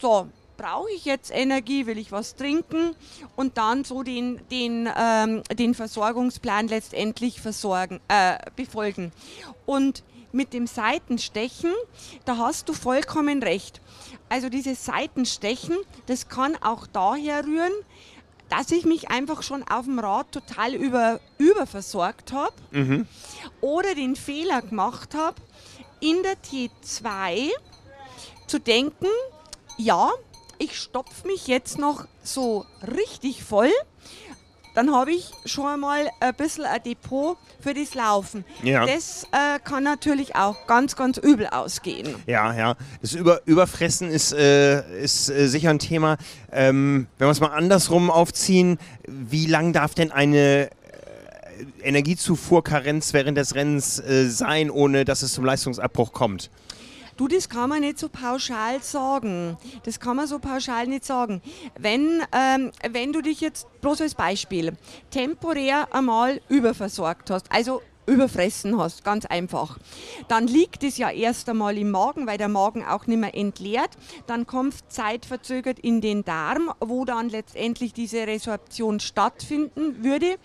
[SPEAKER 3] so, brauche ich jetzt Energie, will ich was trinken und dann so den, den, ähm, den Versorgungsplan letztendlich versorgen, äh, befolgen. Und mit dem Seitenstechen, da hast du vollkommen recht. Also dieses Seitenstechen, das kann auch daher rühren, dass ich mich einfach schon auf dem Rad total über, überversorgt habe mhm. oder den Fehler gemacht habe, in der T2 zu denken, ja, ich stopfe mich jetzt noch so richtig voll, dann habe ich schon einmal ein bisschen ein Depot für das Laufen. Ja. Das äh, kann natürlich auch ganz, ganz übel ausgehen.
[SPEAKER 2] Ja, ja. Das Über Überfressen ist, äh, ist äh, sicher ein Thema. Ähm, wenn wir es mal andersrum aufziehen, wie lang darf denn eine äh, Energiezufuhrkarenz während des Rennens äh, sein, ohne dass es zum Leistungsabbruch kommt?
[SPEAKER 3] Du, das kann man nicht so pauschal sagen. Das kann man so pauschal nicht sagen. Wenn, ähm, wenn du dich jetzt, bloß als Beispiel, temporär einmal überversorgt hast, also überfressen hast, ganz einfach. Dann liegt es ja erst einmal im Magen, weil der Magen auch nicht mehr entleert. Dann kommt zeitverzögert in den Darm, wo dann letztendlich diese Resorption stattfinden würde.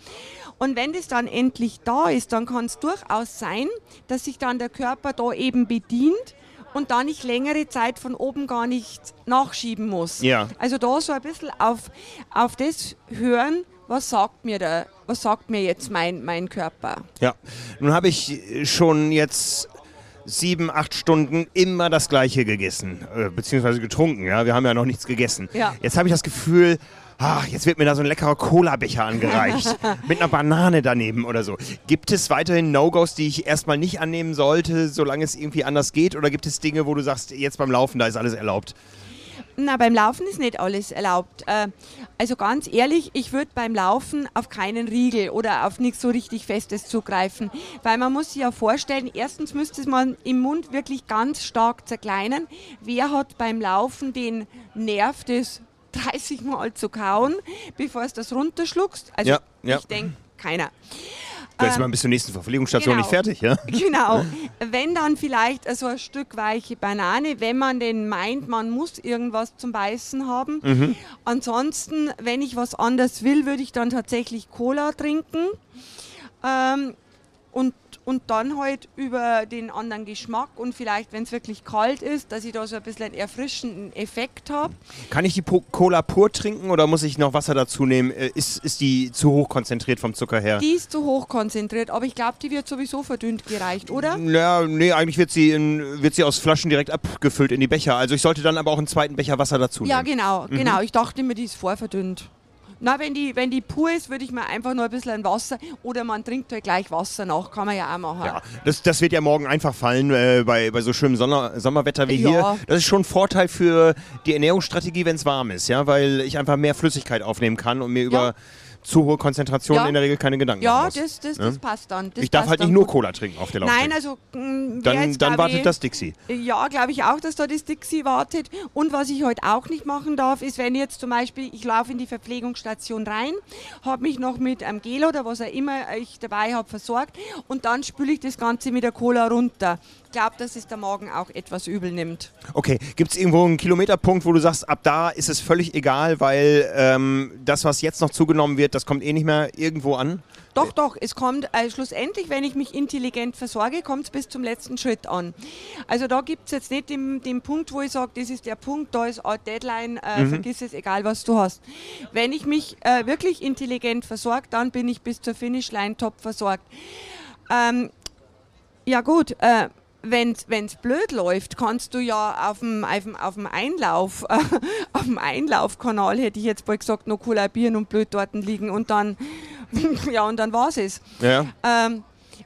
[SPEAKER 3] Und wenn das dann endlich da ist, dann kann es durchaus sein, dass sich dann der Körper da eben bedient und da nicht längere Zeit von oben gar nicht nachschieben muss.
[SPEAKER 2] Ja.
[SPEAKER 3] Also da so ein bisschen auf, auf das hören, was sagt mir da, was sagt mir jetzt mein, mein Körper?
[SPEAKER 2] Ja, nun habe ich schon jetzt sieben, acht Stunden immer das Gleiche gegessen, äh, beziehungsweise getrunken. Ja, wir haben ja noch nichts gegessen.
[SPEAKER 3] Ja.
[SPEAKER 2] Jetzt habe ich das Gefühl, ach, jetzt wird mir da so ein leckerer Cola-Becher angereicht mit einer Banane daneben oder so. Gibt es weiterhin No-Gos, die ich erstmal nicht annehmen sollte, solange es irgendwie anders geht? Oder gibt es Dinge, wo du sagst, jetzt beim Laufen, da ist alles erlaubt?
[SPEAKER 3] Na, beim Laufen ist nicht alles erlaubt. Äh, Also ganz ehrlich, ich würde beim Laufen auf keinen Riegel oder auf nichts so richtig Festes zugreifen. Weil man muss sich ja vorstellen, erstens müsste man im Mund wirklich ganz stark zerkleinern. Wer hat beim Laufen den Nerv, das 30 Mal zu kauen, bevor es das runterschluckst? Also
[SPEAKER 2] Ja, ja.
[SPEAKER 3] ich denke, keiner.
[SPEAKER 2] Da ist
[SPEAKER 3] Ähm,
[SPEAKER 2] man bis zur nächsten Verpflegungsstation
[SPEAKER 3] genau.
[SPEAKER 2] nicht fertig, ja?
[SPEAKER 3] Genau. Wenn dann vielleicht so ein Stück weiche Banane, wenn man denn meint, man muss irgendwas zum Beißen haben.
[SPEAKER 2] Mhm.
[SPEAKER 3] Ansonsten, wenn ich was anderes will, würde ich dann tatsächlich Cola trinken. Ähm, und, und dann halt über den anderen Geschmack und vielleicht, wenn es wirklich kalt ist, dass ich da so ein bisschen einen erfrischenden Effekt habe.
[SPEAKER 2] Kann ich die Po- Cola pur trinken oder muss ich noch Wasser dazu nehmen? Äh, Ist, ist die zu hoch konzentriert vom Zucker her?
[SPEAKER 3] Die ist zu hoch konzentriert, aber ich glaube, die wird sowieso verdünnt gereicht, oder?
[SPEAKER 2] Ja, nee, eigentlich wird sie, in, wird sie aus Flaschen direkt abgefüllt in die Becher. Also ich sollte dann aber auch einen zweiten Becher Wasser dazu
[SPEAKER 3] Ja,
[SPEAKER 2] nehmen.
[SPEAKER 3] genau, genau. Ich dachte mir, die ist vorverdünnt. Na, wenn die, wenn die pur ist, würde ich mir einfach nur ein bisschen Wasser oder man trinkt halt gleich Wasser nach, kann man ja auch machen.
[SPEAKER 2] Ja, das, das wird ja morgen einfach fallen äh, bei, bei so schönem Sonner, Sommerwetter wie
[SPEAKER 3] Ja.
[SPEAKER 2] hier. Das ist schon ein Vorteil für die Ernährungsstrategie, wenn es warm ist, ja, weil ich einfach mehr Flüssigkeit aufnehmen kann und mir über zu hohe Konzentrationen
[SPEAKER 3] Ja.
[SPEAKER 2] in der Regel keine Gedanken
[SPEAKER 3] Ja,
[SPEAKER 2] machen muss.
[SPEAKER 3] das, das,
[SPEAKER 2] Ja?
[SPEAKER 3] das passt dann. Das
[SPEAKER 2] ich darf halt nicht nur. Cola trinken auf der Laufstrecke.
[SPEAKER 3] Nein, also mh, wer
[SPEAKER 2] dann dann wartet
[SPEAKER 3] ich,
[SPEAKER 2] das Dixie.
[SPEAKER 3] Ja, glaube ich auch, dass da das Dixie wartet. Und was ich heute auch nicht machen darf, ist, wenn jetzt zum Beispiel, ich laufe in die Verpflegungsstation rein, habe mich noch mit einem Gel oder was auch immer ich dabei habe versorgt und dann spüle ich das Ganze mit der Cola runter. Ich glaube, dass es der Magen auch etwas übel nimmt.
[SPEAKER 2] Okay, gibt es irgendwo einen Kilometerpunkt, wo du sagst, ab da ist es völlig egal, weil ähm, das, was jetzt noch zugenommen wird, das kommt eh nicht mehr irgendwo an?
[SPEAKER 3] Doch, doch, es kommt äh, schlussendlich, wenn ich mich intelligent versorge, kommt es bis zum letzten Schritt an. Also da gibt es jetzt nicht den, den Punkt, wo ich sage, das ist der Punkt, da ist eine Deadline, äh, vergiss es, egal was du hast. Wenn ich mich äh, wirklich intelligent versorge, dann bin ich bis zur Finishline top versorgt. Ähm, ja gut, äh, wenn es blöd läuft, kannst du ja auf dem, auf dem, auf dem Einlauf, äh, auf dem Einlaufkanal, hätte ich jetzt bald gesagt, noch kollabieren und blöd dort liegen und dann, ja, und dann war es.
[SPEAKER 2] Ja.
[SPEAKER 3] Ähm,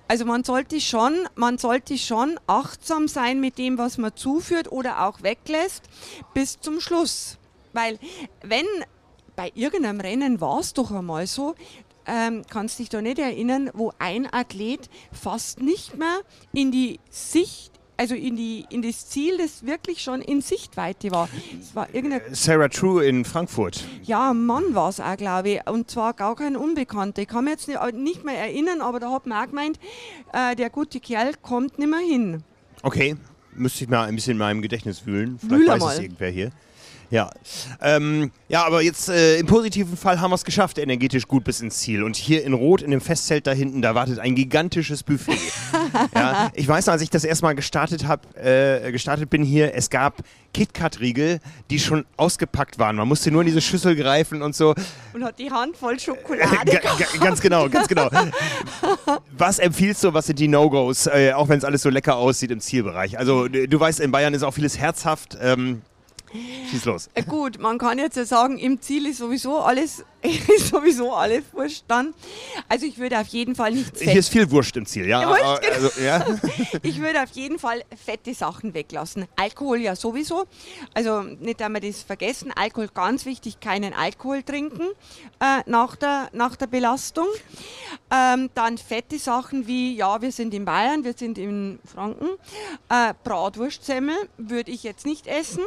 [SPEAKER 3] also man sollte schon, man sollte schon achtsam sein mit dem, was man zuführt oder auch weglässt, bis zum Schluss. Weil wenn bei irgendeinem Rennen war es doch einmal so, ähm, kannst dich da nicht erinnern, wo ein Athlet fast nicht mehr in die Sicht, also in, die, in das Ziel, das wirklich schon in Sichtweite war. Es war irgendein
[SPEAKER 2] Sarah True in Frankfurt.
[SPEAKER 3] ja, Mann war es auch, glaube ich. Und zwar gar kein Unbekannter. Ich kann mich jetzt nicht, nicht mehr erinnern, aber da hat man auch gemeint, äh, der gute Kerl kommt nicht mehr hin.
[SPEAKER 2] Okay, müsste ich mal ein bisschen in meinem Gedächtnis wühlen. Vielleicht
[SPEAKER 3] Wühl
[SPEAKER 2] weiß
[SPEAKER 3] mal.
[SPEAKER 2] es irgendwer hier. Ja, ähm, ja, aber jetzt äh, im positiven Fall haben wir es geschafft, energetisch gut bis ins Ziel. Und hier in Rot, in dem Festzelt da hinten, da wartet ein gigantisches Buffet. ja, ich weiß noch, als ich das erstmal gestartet habe, äh, gestartet bin hier, es gab KitKat-Riegel, die schon ausgepackt waren. Man musste nur in diese Schüssel greifen und so.
[SPEAKER 3] Und hat die Hand voll
[SPEAKER 2] Ga-
[SPEAKER 3] Schokolade.
[SPEAKER 2] ga- ganz genau, ganz genau. Was empfiehlst du, was sind die No-Gos, äh, auch wenn es alles so lecker aussieht im Zielbereich? Also d- du weißt, in Bayern ist auch vieles herzhaft. Ähm, schieß los.
[SPEAKER 3] Äh, Gut, man kann jetzt ja sagen, im Ziel ist sowieso alles ist sowieso alles wurscht dann. Also ich würde auf jeden Fall nicht
[SPEAKER 2] fett. Hier ist viel Wurst im Ziel, ja.
[SPEAKER 3] Wurscht, genau. also, ja. ich würde auf jeden Fall fette Sachen weglassen. Alkohol ja sowieso. Also nicht einmal das vergessen. Alkohol ganz wichtig, keinen Alkohol trinken äh, nach, der, nach der Belastung. Ähm, dann fette Sachen wie, ja, wir sind in Bayern, wir sind in Franken. Äh, Bratwurstsemmel würde ich jetzt nicht essen,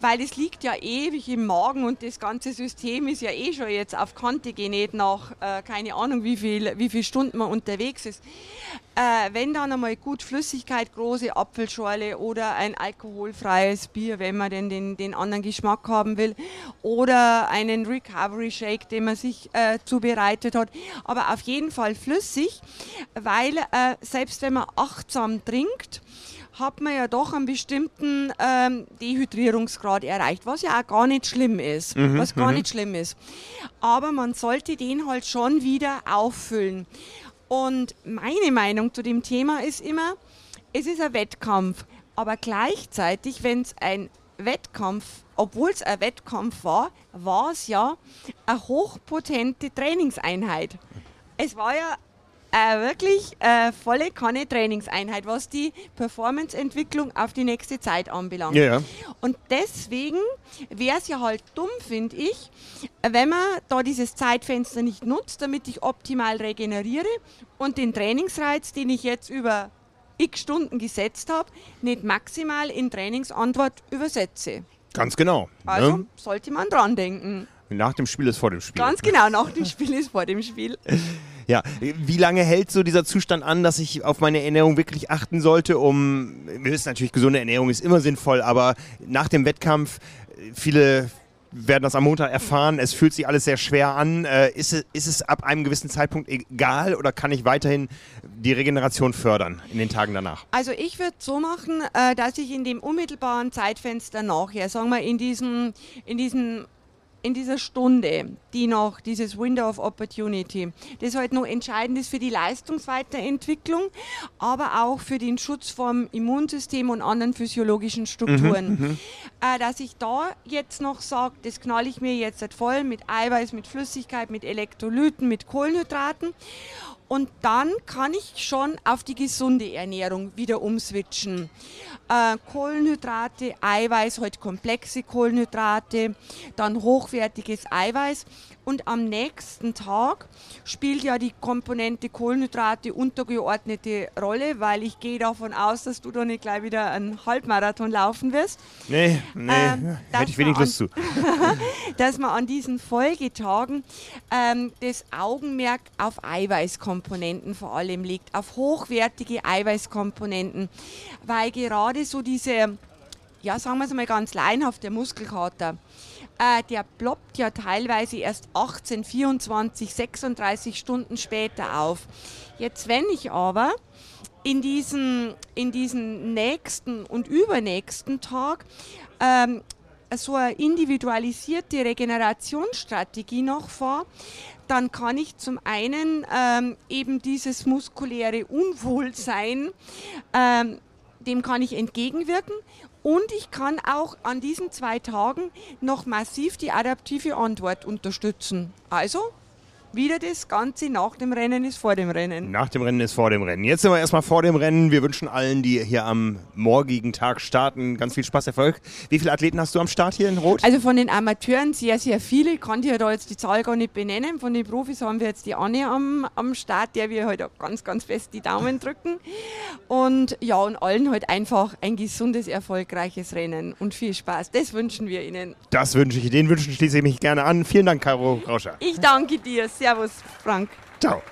[SPEAKER 3] weil es liegt ja ewig im Magen und das ganze System ist ja eh schon jetzt auf Kante genäht nach äh, keine Ahnung wie viel, wie viel Stunden man unterwegs ist. Äh, wenn dann einmal gut Flüssigkeit, große Apfelschorle oder ein alkoholfreies Bier, wenn man denn den, den anderen Geschmack haben will, oder einen Recovery Shake, den man sich äh, zubereitet hat, aber auf jeden Fall flüssig, weil äh, selbst wenn man achtsam trinkt, hat man ja doch einen bestimmten ähm, Dehydrierungsgrad erreicht, was ja auch gar nicht schlimm ist. Mhm, was gar mhm. nicht schlimm ist. Aber man sollte den halt schon wieder auffüllen. Und meine Meinung zu dem Thema ist immer, es ist ein Wettkampf. Aber gleichzeitig, wenn es ein Wettkampf, obwohl es ein Wettkampf war, war es ja eine hochpotente Trainingseinheit. Es war ja äh, wirklich äh, volle Kanne Trainingseinheit, was die Performance-Entwicklung auf die nächste Zeit anbelangt.
[SPEAKER 2] Ja, ja.
[SPEAKER 3] Und deswegen wäre es ja halt dumm, finde ich, wenn man da dieses Zeitfenster nicht nutzt, damit ich optimal regeneriere und den Trainingsreiz, den ich jetzt über x Stunden gesetzt habe, nicht maximal in Trainingsantwort übersetze.
[SPEAKER 2] Ganz genau.
[SPEAKER 3] Also ne? sollte man dran denken.
[SPEAKER 2] Nach dem Spiel ist vor dem Spiel.
[SPEAKER 3] Ganz genau, nach dem Spiel ist vor dem Spiel.
[SPEAKER 2] Ja, wie lange hält so dieser Zustand an, dass ich auf meine Ernährung wirklich achten sollte, um, wir wissen natürlich, gesunde Ernährung ist immer sinnvoll, aber nach dem Wettkampf, viele werden das am Montag erfahren, es fühlt sich alles sehr schwer an. Äh, ist, es, ist es ab einem gewissen Zeitpunkt egal oder kann ich weiterhin die Regeneration fördern in den Tagen danach?
[SPEAKER 3] Also ich würde so machen, äh, dass ich in dem unmittelbaren Zeitfenster nachher, sagen wir in diesem, in diesem in dieser Stunde, die noch dieses Window of Opportunity, das halt noch entscheidend ist für die Leistungsweiterentwicklung, aber auch für den Schutz vom Immunsystem und anderen physiologischen Strukturen. Mhm, mhm. äh, dass ich da jetzt noch sage, das knall ich mir jetzt halt voll mit Eiweiß, mit Flüssigkeit, mit Elektrolyten, mit Kohlenhydraten und dann kann ich schon auf die gesunde Ernährung wieder umswitchen. Äh, Kohlenhydrate, Eiweiß, heute komplexe Kohlenhydrate, dann hochwertiges Eiweiß. Und am nächsten Tag spielt ja die Komponente Kohlenhydrate untergeordnete Rolle, weil ich gehe davon aus, dass du da nicht gleich wieder einen Halbmarathon laufen wirst.
[SPEAKER 2] Nee, nee, ähm, hätte ich wenig Lust zu.
[SPEAKER 3] dass man an diesen Folgetagen ähm, das Augenmerk auf Eiweißkomponenten vor allem legt, auf hochwertige Eiweißkomponenten, weil gerade so diese, ja sagen wir es mal ganz laienhaft, der Muskelkater, äh, der ploppt ja teilweise erst 18, 24, 36 Stunden später auf. Jetzt, wenn ich aber in diesen, in diesen nächsten und übernächsten Tag ähm, so eine individualisierte Regenerationsstrategie noch fahre, dann kann ich zum einen ähm, eben dieses muskuläre Unwohlsein, ähm, dem kann ich entgegenwirken und ich kann auch an diesen zwei Tagen noch massiv die adaptive Antwort unterstützen. Also wieder das Ganze nach dem Rennen ist vor dem Rennen.
[SPEAKER 2] Nach dem Rennen ist vor dem Rennen. Jetzt sind wir erstmal vor dem Rennen. Wir wünschen allen, die hier am morgigen Tag starten, ganz viel Spaß, Erfolg. Wie viele Athleten hast du am Start hier in Rot?
[SPEAKER 3] Also von den Amateuren sehr, sehr viele. Ich kann dir da jetzt die Zahl gar nicht benennen. Von den Profis haben wir jetzt die Anne am, am Start, der wir heute halt ganz, ganz fest die Daumen drücken. Und ja, und allen halt einfach ein gesundes, erfolgreiches Rennen und viel Spaß. Das wünschen wir ihnen.
[SPEAKER 2] Das wünsche ich. Den wünschen schließe ich mich gerne an. Vielen Dank, Caro Rauscher.
[SPEAKER 3] Ich danke dir. Servus, Frank.
[SPEAKER 2] Ciao.